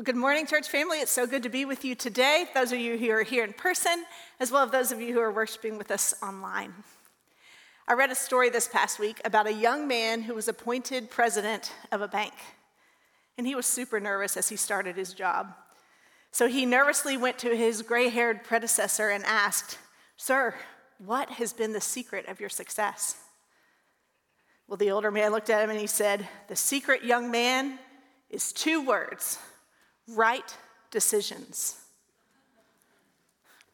Well, good morning, church family. It's so good to be with you today. Those of you who are here in person, as well as those of you who are worshiping with us online. I read a story this past week about a young man who was appointed president of a bank. And he was super nervous as he started his job. So he nervously went to his gray haired predecessor and asked, Sir, what has been the secret of your success? Well, the older man looked at him and he said, The secret, young man, is two words right decisions.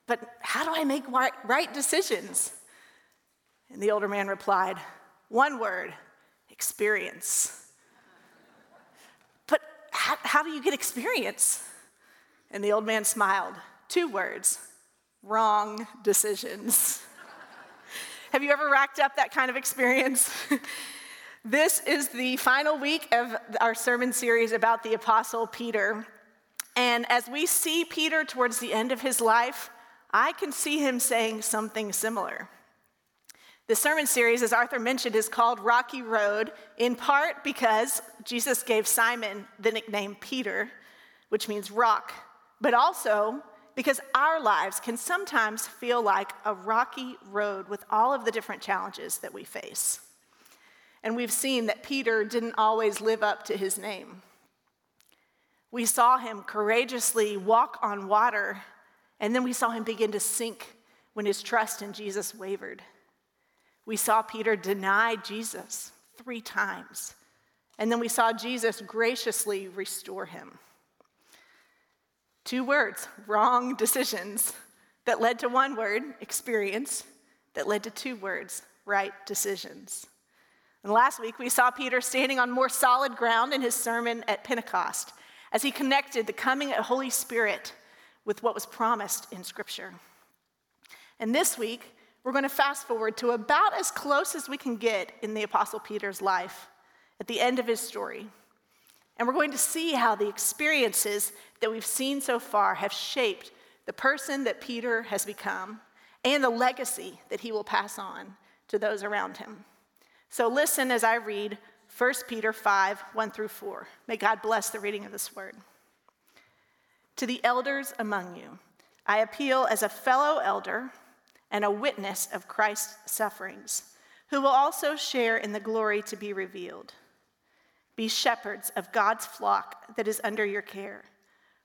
But how do I make right decisions? And the older man replied, One word experience. But how, how do you get experience? And the old man smiled. Two words wrong decisions. Have you ever racked up that kind of experience? this is the final week of our sermon series about the Apostle Peter. And as we see Peter towards the end of his life, I can see him saying something similar. The sermon series, as Arthur mentioned, is called Rocky Road, in part because Jesus gave Simon the nickname Peter, which means rock, but also because our lives can sometimes feel like a rocky road with all of the different challenges that we face. And we've seen that Peter didn't always live up to his name. We saw him courageously walk on water, and then we saw him begin to sink when his trust in Jesus wavered. We saw Peter deny Jesus three times, and then we saw Jesus graciously restore him. Two words, wrong decisions, that led to one word, experience, that led to two words, right decisions. And last week we saw Peter standing on more solid ground in his sermon at Pentecost as he connected the coming of Holy Spirit with what was promised in Scripture. And this week, we're going to fast forward to about as close as we can get in the Apostle Peter's life at the end of his story. And we're going to see how the experiences that we've seen so far have shaped the person that Peter has become and the legacy that he will pass on to those around him. So listen as I read 1 Peter 5 1 through 4. May God bless the reading of this word. To the elders among you, I appeal as a fellow elder and a witness of Christ's sufferings, who will also share in the glory to be revealed. Be shepherds of God's flock that is under your care,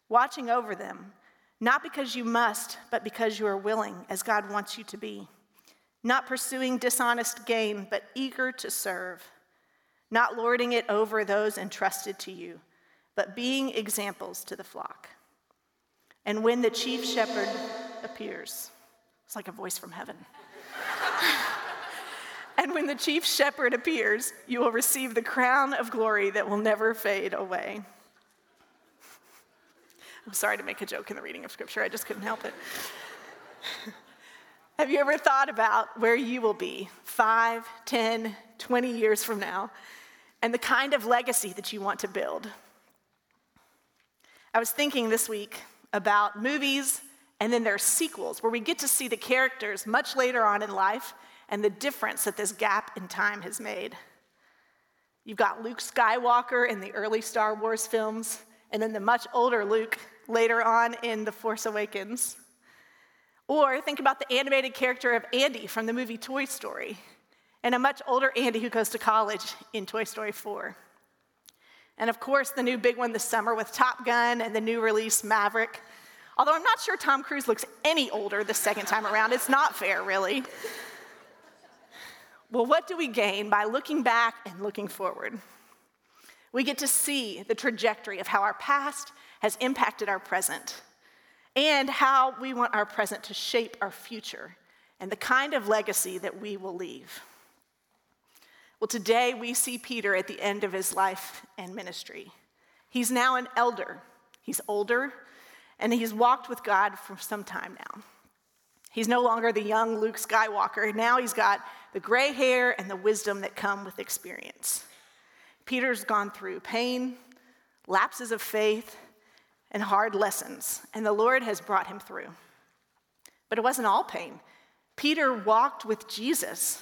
watching over them, not because you must, but because you are willing, as God wants you to be. Not pursuing dishonest gain, but eager to serve not lording it over those entrusted to you, but being examples to the flock. And when the chief shepherd appears, it's like a voice from heaven. and when the chief shepherd appears, you will receive the crown of glory that will never fade away. I'm sorry to make a joke in the reading of scripture, I just couldn't help it. Have you ever thought about where you will be five, ten, twenty years from now and the kind of legacy that you want to build. I was thinking this week about movies and then their sequels, where we get to see the characters much later on in life and the difference that this gap in time has made. You've got Luke Skywalker in the early Star Wars films, and then the much older Luke later on in The Force Awakens. Or think about the animated character of Andy from the movie Toy Story and a much older Andy who goes to college in Toy Story 4. And of course, the new big one this summer with Top Gun and the new release Maverick. Although I'm not sure Tom Cruise looks any older the second time around. It's not fair, really. Well, what do we gain by looking back and looking forward? We get to see the trajectory of how our past has impacted our present and how we want our present to shape our future and the kind of legacy that we will leave. Well, today we see Peter at the end of his life and ministry. He's now an elder, he's older, and he's walked with God for some time now. He's no longer the young Luke Skywalker. Now he's got the gray hair and the wisdom that come with experience. Peter's gone through pain, lapses of faith, and hard lessons, and the Lord has brought him through. But it wasn't all pain. Peter walked with Jesus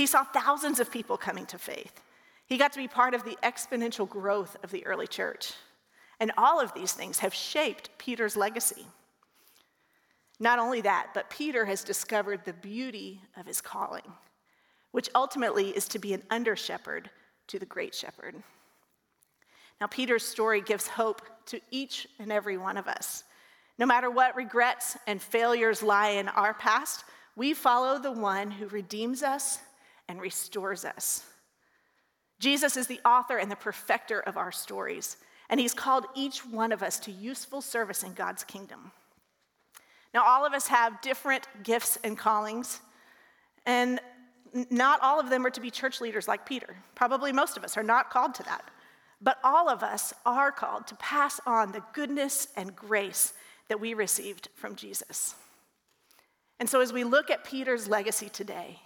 he saw thousands of people coming to faith. He got to be part of the exponential growth of the early church. And all of these things have shaped Peter's legacy. Not only that, but Peter has discovered the beauty of his calling, which ultimately is to be an under shepherd to the great shepherd. Now, Peter's story gives hope to each and every one of us. No matter what regrets and failures lie in our past, we follow the one who redeems us and restores us. Jesus is the author and the perfecter of our stories, and he's called each one of us to useful service in God's kingdom. Now, all of us have different gifts and callings, and not all of them are to be church leaders like Peter. Probably most of us are not called to that. But all of us are called to pass on the goodness and grace that we received from Jesus. And so, as we look at Peter's legacy today,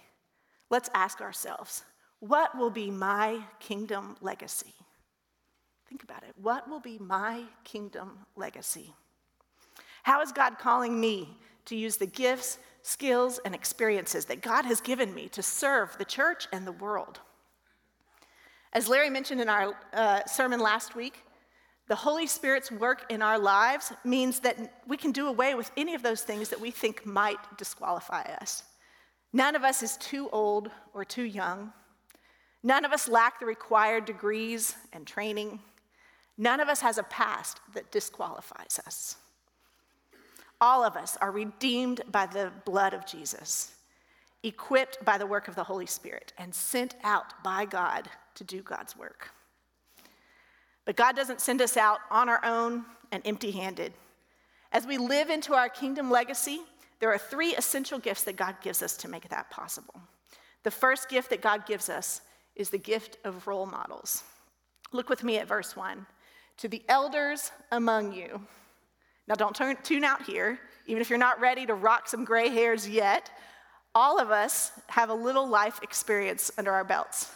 let's ask ourselves what will be my kingdom legacy? Think about it. What will be my kingdom legacy? How is God calling me to use the gifts, skills, and experiences that God has given me to serve the church and the world? As Larry mentioned in our uh, sermon last week, the Holy Spirit's work in our lives means that we can do away with any of those things that we think might disqualify us. None of us is too old or too young. None of us lack the required degrees and training. None of us has a past that disqualifies us. All of us are redeemed by the blood of Jesus, equipped by the work of the Holy Spirit, and sent out by God to do God's work. But God doesn't send us out on our own and empty handed. As we live into our kingdom legacy, there are three essential gifts that God gives us to make that possible. The first gift that God gives us is the gift of role models. Look with me at verse 1. To the elders among you. Now, don't turn, tune out here, even if you're not ready to rock some gray hairs yet. All of us have a little life experience under our belts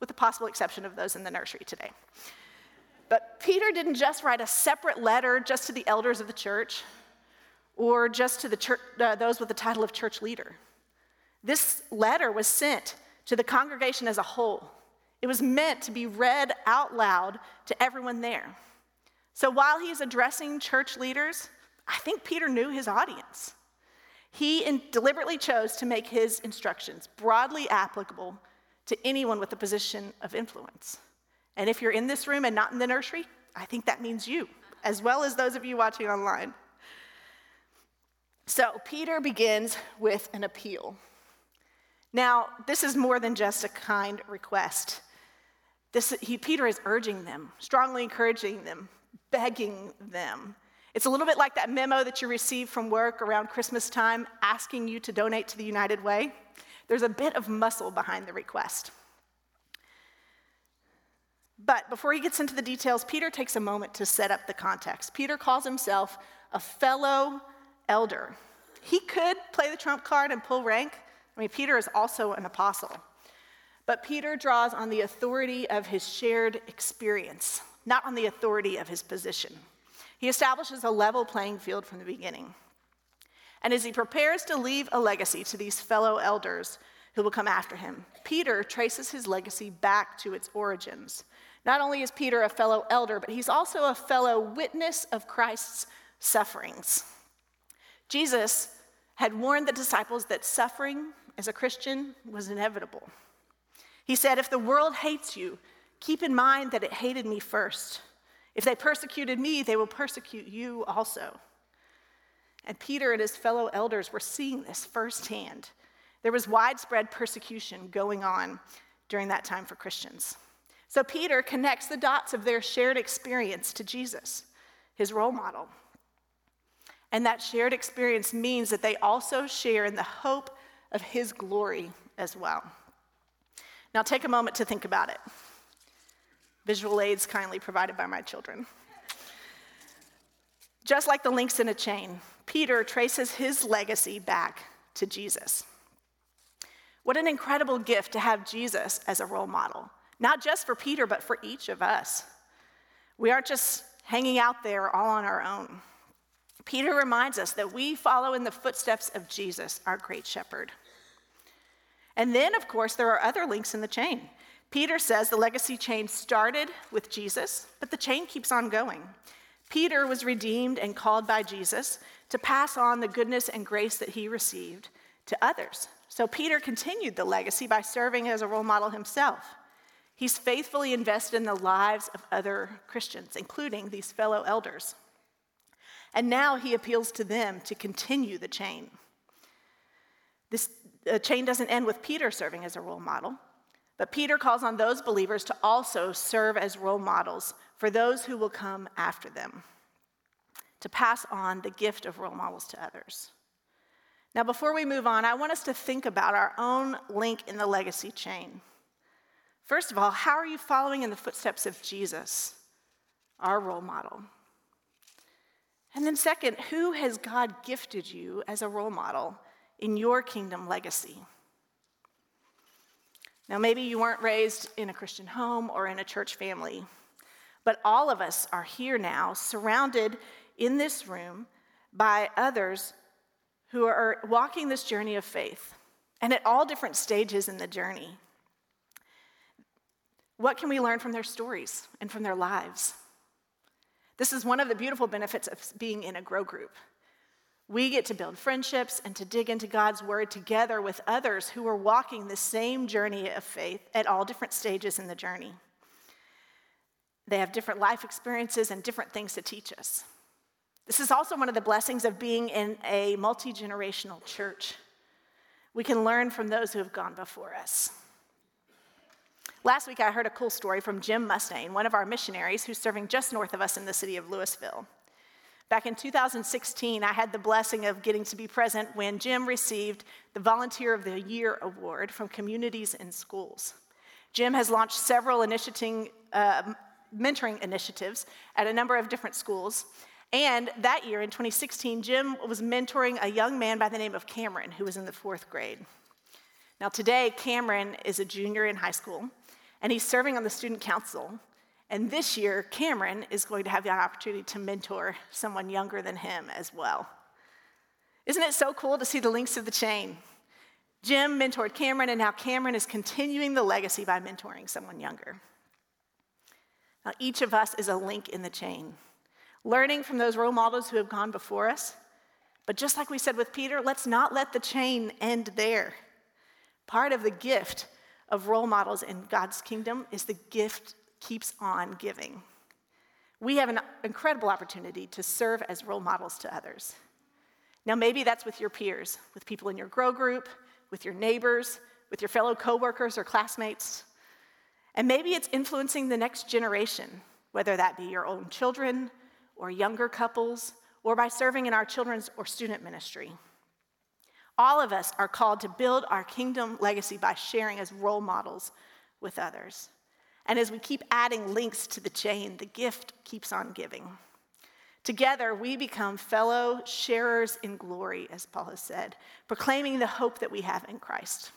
with the possible exception of those in the nursery today. But Peter didn't just write a separate letter just to the elders of the church or just to church, uh, those with the title of church leader. This letter was sent to the congregation as a whole. It was meant to be read out loud to everyone there. So while he's addressing church leaders, I think Peter knew his audience. He deliberately chose to make his instructions broadly applicable to anyone with a position of influence. And if you're in this room and not in the nursery, I think that means you, as well as those of you watching online. So, Peter begins with an appeal. Now, this is more than just a kind request. This, he, Peter is urging them, strongly encouraging them, begging them. It's a little bit like that memo that you receive from work around Christmas time asking you to donate to the United Way. There's a bit of muscle behind the request. But before he gets into the details, Peter takes a moment to set up the context. Peter calls himself a fellow elder. He could play the trump card and pull rank. I mean, Peter is also an apostle. But Peter draws on the authority of his shared experience, not on the authority of his position. He establishes a level playing field from the beginning. And as he prepares to leave a legacy to these fellow elders who will come after him, Peter traces his legacy back to its origins. Not only is Peter a fellow elder, but he's also a fellow witness of Christ's sufferings. Jesus had warned the disciples that suffering as a Christian was inevitable. He said, If the world hates you, keep in mind that it hated me first. If they persecuted me, they will persecute you also. And Peter and his fellow elders were seeing this firsthand. There was widespread persecution going on during that time for Christians. So Peter connects the dots of their shared experience to Jesus, his role model. And that shared experience means that they also share in the hope of his glory as well. Now, take a moment to think about it. Visual aids kindly provided by my children. Just like the links in a chain, Peter traces his legacy back to Jesus. What an incredible gift to have Jesus as a role model, not just for Peter, but for each of us. We aren't just hanging out there all on our own. Peter reminds us that we follow in the footsteps of Jesus, our great shepherd. And then, of course, there are other links in the chain. Peter says the legacy chain started with Jesus, but the chain keeps on going. Peter was redeemed and called by Jesus to pass on the goodness and grace that he received to others. So Peter continued the legacy by serving as a role model himself. He's faithfully invested in the lives of other Christians, including these fellow elders. And now he appeals to them to continue the chain. This chain doesn't end with Peter serving as a role model, but Peter calls on those believers to also serve as role models for those who will come after them, to pass on the gift of role models to others. Now, before we move on, I want us to think about our own link in the legacy chain. First of all, how are you following in the footsteps of Jesus, our role model? And then, second, who has God gifted you as a role model in your kingdom legacy? Now, maybe you weren't raised in a Christian home or in a church family, but all of us are here now, surrounded in this room by others who are walking this journey of faith and at all different stages in the journey. What can we learn from their stories and from their lives? This is one of the beautiful benefits of being in a grow group. We get to build friendships and to dig into God's word together with others who are walking the same journey of faith at all different stages in the journey. They have different life experiences and different things to teach us. This is also one of the blessings of being in a multi generational church. We can learn from those who have gone before us. Last week, I heard a cool story from Jim Mustaine, one of our missionaries who's serving just north of us in the city of Lewisville. Back in 2016, I had the blessing of getting to be present when Jim received the Volunteer of the Year award from Communities In Schools. Jim has launched several uh, mentoring initiatives at a number of different schools. And that year, in 2016, Jim was mentoring a young man by the name of Cameron, who was in the fourth grade. Now, today, Cameron is a junior in high school, and he's serving on the student council. And this year, Cameron is going to have the opportunity to mentor someone younger than him as well. Isn't it so cool to see the links of the chain? Jim mentored Cameron, and now Cameron is continuing the legacy by mentoring someone younger. Now, each of us is a link in the chain, learning from those role models who have gone before us. But just like we said with Peter, let's not let the chain end there. Part of the gift of role models in God's kingdom is the gift keeps on giving. We have an incredible opportunity to serve as role models to others. Now, maybe that's with your peers, with people in your grow group, with your neighbors, with your fellow coworkers or classmates. And maybe it's influencing the next generation, whether that be your own children or younger couples, or by serving in our children's or student ministry. All of us are called to build our kingdom legacy by sharing as role models with others. And as we keep adding links to the chain, the gift keeps on giving. Together, we become fellow sharers in glory, as Paul has said, proclaiming the hope that we have in Christ.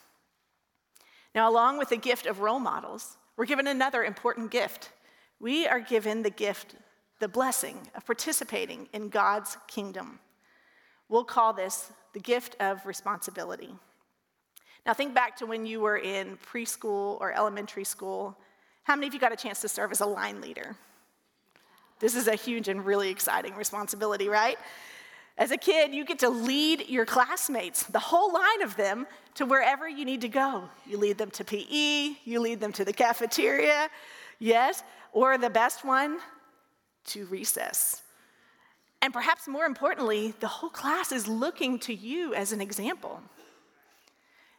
Now, along with the gift of role models, we're given another important gift. We are given the gift, the blessing of participating in God's kingdom. We'll call this the gift of responsibility. Now, think back to when you were in preschool or elementary school. How many of you got a chance to serve as a line leader? This is a huge and really exciting responsibility, right? As a kid, you get to lead your classmates, the whole line of them, to wherever you need to go. You lead them to PE, you lead them to the cafeteria, yes, or the best one, to recess. And perhaps more importantly, the whole class is looking to you as an example.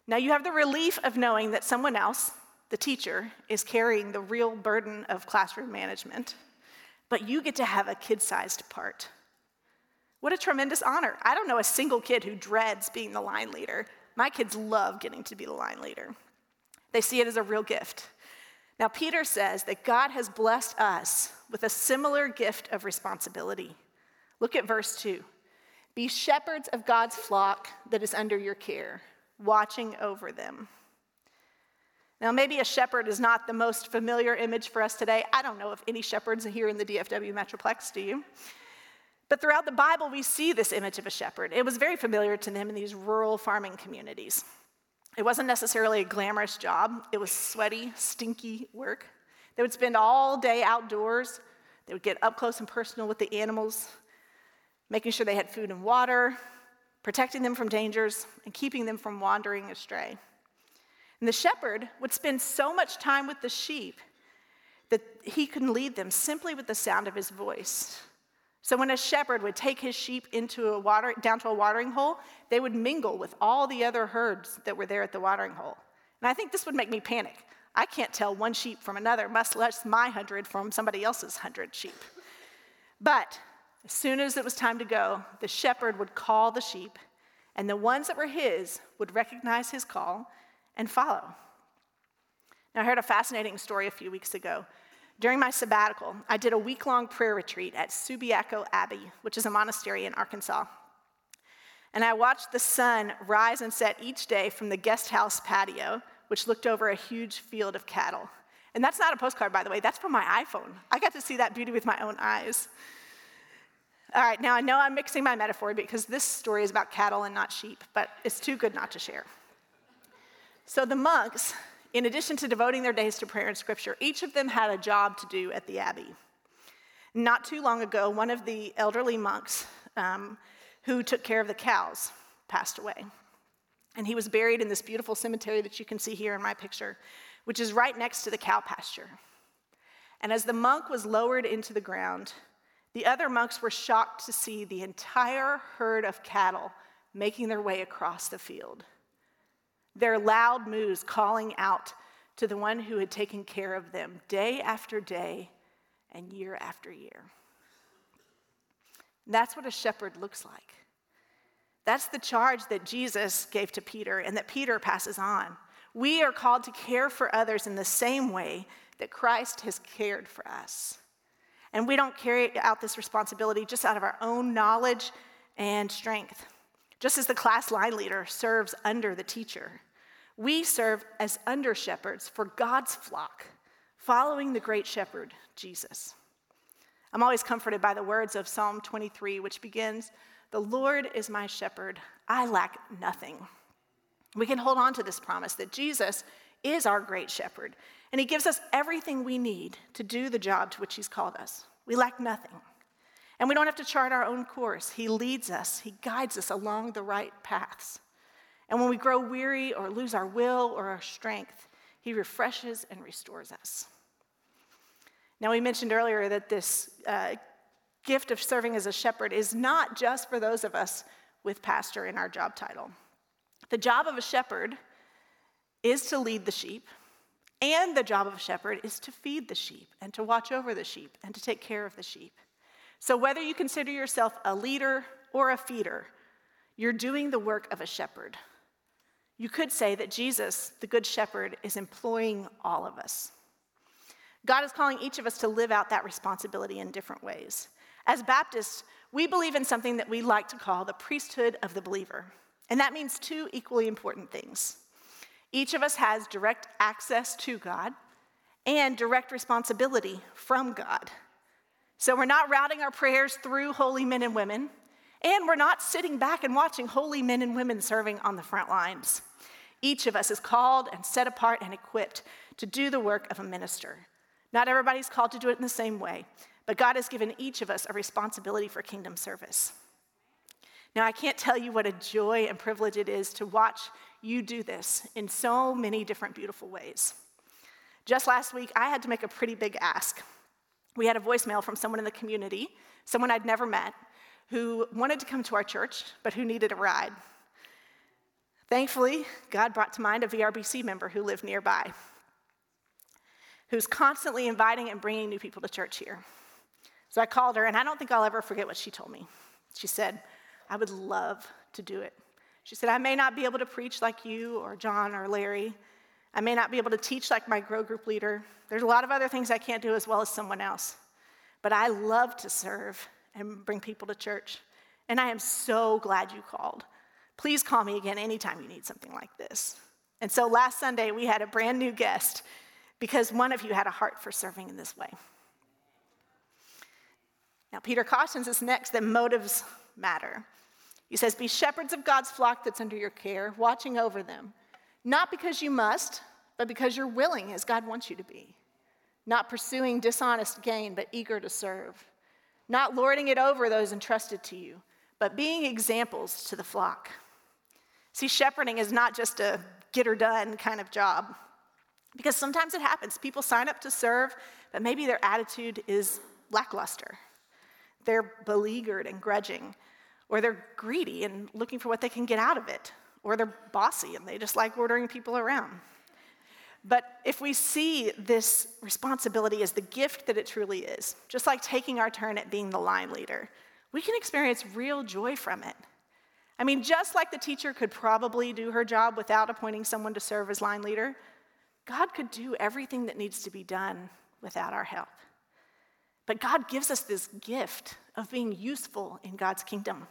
Now, you have the relief of knowing that someone else, the teacher, is carrying the real burden of classroom management, but you get to have a kid sized part. What a tremendous honor. I don't know a single kid who dreads being the line leader. My kids love getting to be the line leader, they see it as a real gift. Now, Peter says that God has blessed us with a similar gift of responsibility. Look at verse 2. Be shepherds of God's flock that is under your care, watching over them. Now, maybe a shepherd is not the most familiar image for us today. I don't know if any shepherds are here in the DFW Metroplex, do you? But throughout the Bible, we see this image of a shepherd. It was very familiar to them in these rural farming communities. It wasn't necessarily a glamorous job, it was sweaty, stinky work. They would spend all day outdoors They would get up close and personal with the animals, making sure they had food and water, protecting them from dangers, and keeping them from wandering astray. And the shepherd would spend so much time with the sheep that he could lead them simply with the sound of his voice. So when a shepherd would take his sheep into a water, down to a watering hole, they would mingle with all the other herds that were there at the watering hole. And I think this would make me panic. I can't tell one sheep from another, much less my hundred from somebody else's hundred sheep. But as soon as it was time to go, the shepherd would call the sheep, and the ones that were his would recognize his call and follow. Now, I heard a fascinating story a few weeks ago. During my sabbatical, I did a week long prayer retreat at Subiaco Abbey, which is a monastery in Arkansas. And I watched the sun rise and set each day from the guest house patio, which looked over a huge field of cattle. And that's not a postcard, by the way, that's from my iPhone. I got to see that beauty with my own eyes. All right, now I know I'm mixing my metaphor because this story is about cattle and not sheep, but it's too good not to share. So the monks, in addition to devoting their days to prayer and scripture, each of them had a job to do at the abbey. Not too long ago, one of the elderly monks um, who took care of the cows passed away. And he was buried in this beautiful cemetery that you can see here in my picture, which is right next to the cow pasture. And as the monk was lowered into the ground, the other monks were shocked to see the entire herd of cattle making their way across the field their loud moos calling out to the one who had taken care of them day after day and year after year. That's what a shepherd looks like. That's the charge that Jesus gave to Peter and that Peter passes on. We are called to care for others in the same way that Christ has cared for us. And we don't carry out this responsibility just out of our own knowledge and strength. Just as the class line leader serves under the teacher, we serve as under shepherds for God's flock, following the great shepherd, Jesus. I'm always comforted by the words of Psalm 23, which begins, The Lord is my shepherd, I lack nothing. We can hold on to this promise that Jesus is our great shepherd, and he gives us everything we need to do the job to which he's called us. We lack nothing. And we don't have to chart our own course. He leads us, he guides us along the right paths. And when we grow weary or lose our will or our strength, He refreshes and restores us. Now, we mentioned earlier that this uh, gift of serving as a shepherd is not just for those of us with pastor in our job title. The job of a shepherd is to lead the sheep, and the job of a shepherd is to feed the sheep and to watch over the sheep and to take care of the sheep. So, whether you consider yourself a leader or a feeder, you're doing the work of a shepherd. You could say that Jesus, the Good Shepherd, is employing all of us. God is calling each of us to live out that responsibility in different ways. As Baptists, we believe in something that we like to call the priesthood of the believer. And that means two equally important things. Each of us has direct access to God and direct responsibility from God. So we're not routing our prayers through holy men and women, and we're not sitting back and watching holy men and women serving on the front lines. Each of us is called and set apart and equipped to do the work of a minister. Not everybody's called to do it in the same way, but God has given each of us a responsibility for kingdom service. Now, I can't tell you what a joy and privilege it is to watch you do this in so many different beautiful ways. Just last week, I had to make a pretty big ask. We had a voicemail from someone in the community, someone I'd never met, who wanted to come to our church, but who needed a ride. Thankfully, God brought to mind a VRBC member who lived nearby, who's constantly inviting and bringing new people to church here. So I called her, and I don't think I'll ever forget what she told me. She said, I would love to do it. She said, I may not be able to preach like you or John or Larry. I may not be able to teach like my grow group leader. There's a lot of other things I can't do as well as someone else. But I love to serve and bring people to church. And I am so glad you called. Please call me again anytime you need something like this. And so last Sunday, we had a brand new guest because one of you had a heart for serving in this way. Now, Peter cautions us next that motives matter. He says, Be shepherds of God's flock that's under your care, watching over them, not because you must, but because you're willing as God wants you to be. not pursuing dishonest gain, but eager to serve, not lording it over those entrusted to you, but being examples to the flock. See, shepherding is not just a get her done kind of job, because sometimes it happens. People sign up to serve, but maybe their attitude is lackluster. They're beleaguered and grudging, or they're greedy and looking for what they can get out of it, or they're bossy and they just like ordering people around. But if we see this responsibility as the gift that it truly is, just like taking our turn at being the line leader, we can experience real joy from it. I mean, just like the teacher could probably do her job without appointing someone to serve as line leader, God could do everything that needs to be done without our help. But God gives us this gift of being useful in God's kingdom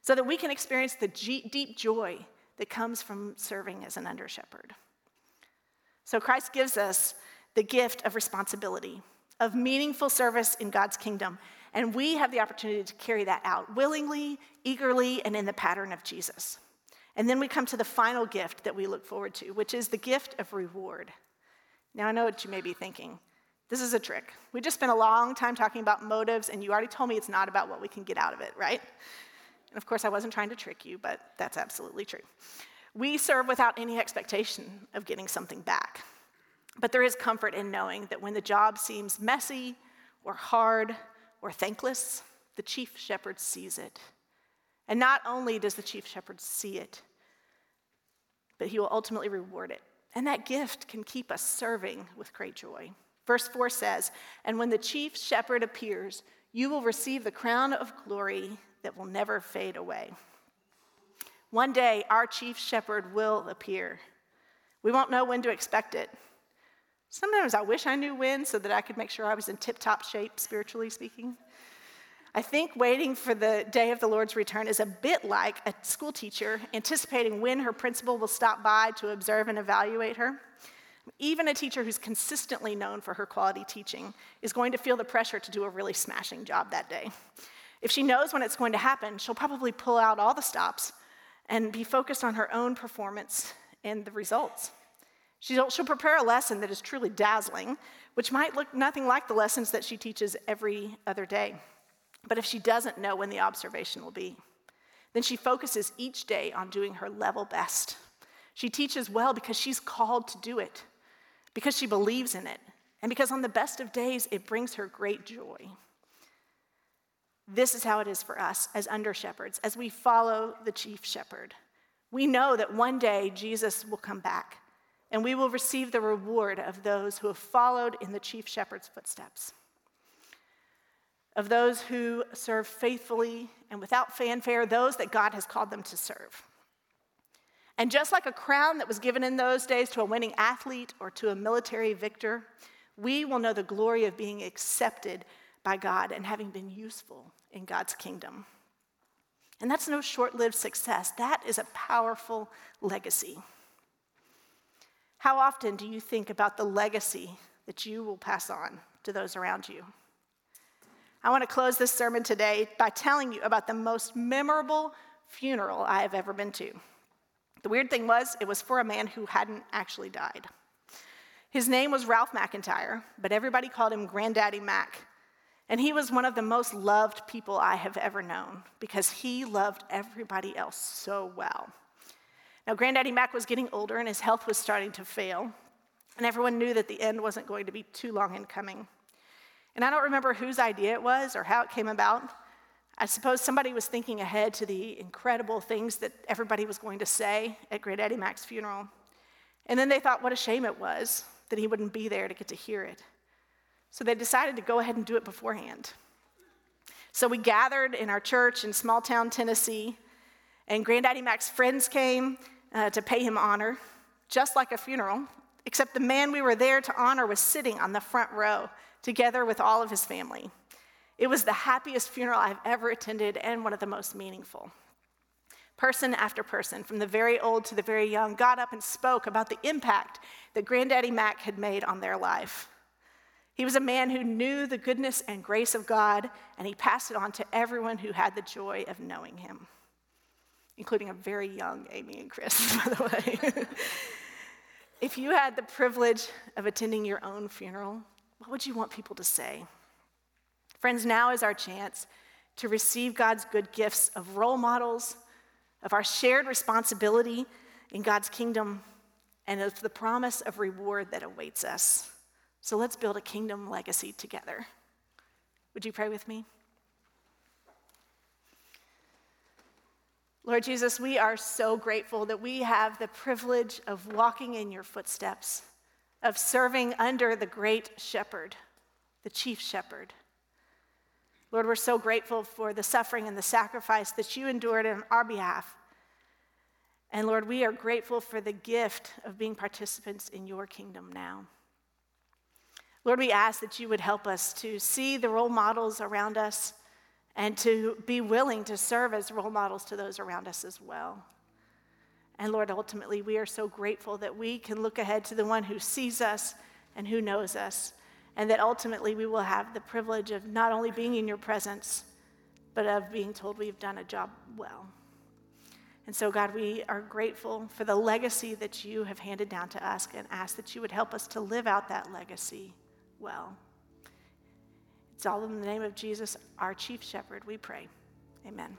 so that we can experience the deep joy that comes from serving as an under shepherd. So Christ gives us the gift of responsibility, of meaningful service in God's kingdom. And we have the opportunity to carry that out willingly, eagerly, and in the pattern of Jesus. And then we come to the final gift that we look forward to, which is the gift of reward. Now, I know what you may be thinking. This is a trick. We just spent a long time talking about motives, and you already told me it's not about what we can get out of it, right? And of course, I wasn't trying to trick you, but that's absolutely true. We serve without any expectation of getting something back. But there is comfort in knowing that when the job seems messy or hard or thankless, the chief shepherd sees it. And not only does the chief shepherd see it, but he will ultimately reward it. And that gift can keep us serving with great joy. Verse 4 says, And when the chief shepherd appears, you will receive the crown of glory that will never fade away. One day, our chief shepherd will appear. We won't know when to expect it. Sometimes I wish I knew when so that I could make sure I was in tip top shape, spiritually speaking. I think waiting for the day of the Lord's return is a bit like a school teacher anticipating when her principal will stop by to observe and evaluate her. Even a teacher who's consistently known for her quality teaching is going to feel the pressure to do a really smashing job that day. If she knows when it's going to happen, she'll probably pull out all the stops and be focused on her own performance and the results. She'll, she'll prepare a lesson that is truly dazzling, which might look nothing like the lessons that she teaches every other day. But if she doesn't know when the observation will be, then she focuses each day on doing her level best. She teaches well because she's called to do it, because she believes in it, and because on the best of days, it brings her great joy. This is how it is for us as under shepherds, as we follow the chief shepherd. We know that one day Jesus will come back, and we will receive the reward of those who have followed in the chief shepherd's footsteps, of those who serve faithfully and without fanfare, those that God has called them to serve. And just like a crown that was given in those days to a winning athlete or to a military victor, we will know the glory of being accepted by God and having been useful in God's kingdom. And that's no short lived success, that is a powerful legacy. How often do you think about the legacy that you will pass on to those around you? I want to close this sermon today by telling you about the most memorable funeral I have ever been to. The weird thing was, it was for a man who hadn't actually died. His name was Ralph McIntyre, but everybody called him Granddaddy Mac and he was one of the most loved people I have ever known because he loved everybody else so well. Now, Granddaddy Mac was getting older and his health was starting to fail, and everyone knew that the end wasn't going to be too long in coming. And I don't remember whose idea it was or how it came about. I suppose somebody was thinking ahead to the incredible things that everybody was going to say at Granddaddy Mac's funeral. And then they thought what a shame it was that he wouldn't be there to get to hear it. So they decided to go ahead and do it beforehand. So we gathered in our church in small town Tennessee, and Granddaddy Mac's friends came uh, to pay him honor, just like a funeral, except the man we were there to honor was sitting on the front row together with all of his family. It was the happiest funeral I've ever attended and one of the most meaningful. Person after person, from the very old to the very young, got up and spoke about the impact that Granddaddy Mac had made on their life. He was a man who knew the goodness and grace of God, and he passed it on to everyone who had the joy of knowing him, including a very young Amy and Chris, by the way. if you had the privilege of attending your own funeral, what would you want people to say? Friends, now is our chance to receive God's good gifts of role models, of our shared responsibility in God's kingdom, and of the promise of reward that awaits us. So let's build a kingdom legacy together. Would you pray with me? Lord Jesus, we are so grateful that we have the privilege of walking in your footsteps, of serving under the great shepherd, the chief shepherd. Lord, we're so grateful for the suffering and the sacrifice that you endured on our behalf. And Lord, we are grateful for the gift of being participants in your kingdom now. Lord, we ask that you would help us to see the role models around us and to be willing to serve as role models to those around us as well. And Lord, ultimately, we are so grateful that we can look ahead to the one who sees us and who knows us, and that ultimately we will have the privilege of not only being in your presence, but of being told we've done a job well. And so, God, we are grateful for the legacy that you have handed down to us and ask that you would help us to live out that legacy well. It's all in the name of Jesus, our chief shepherd, we pray. Amen.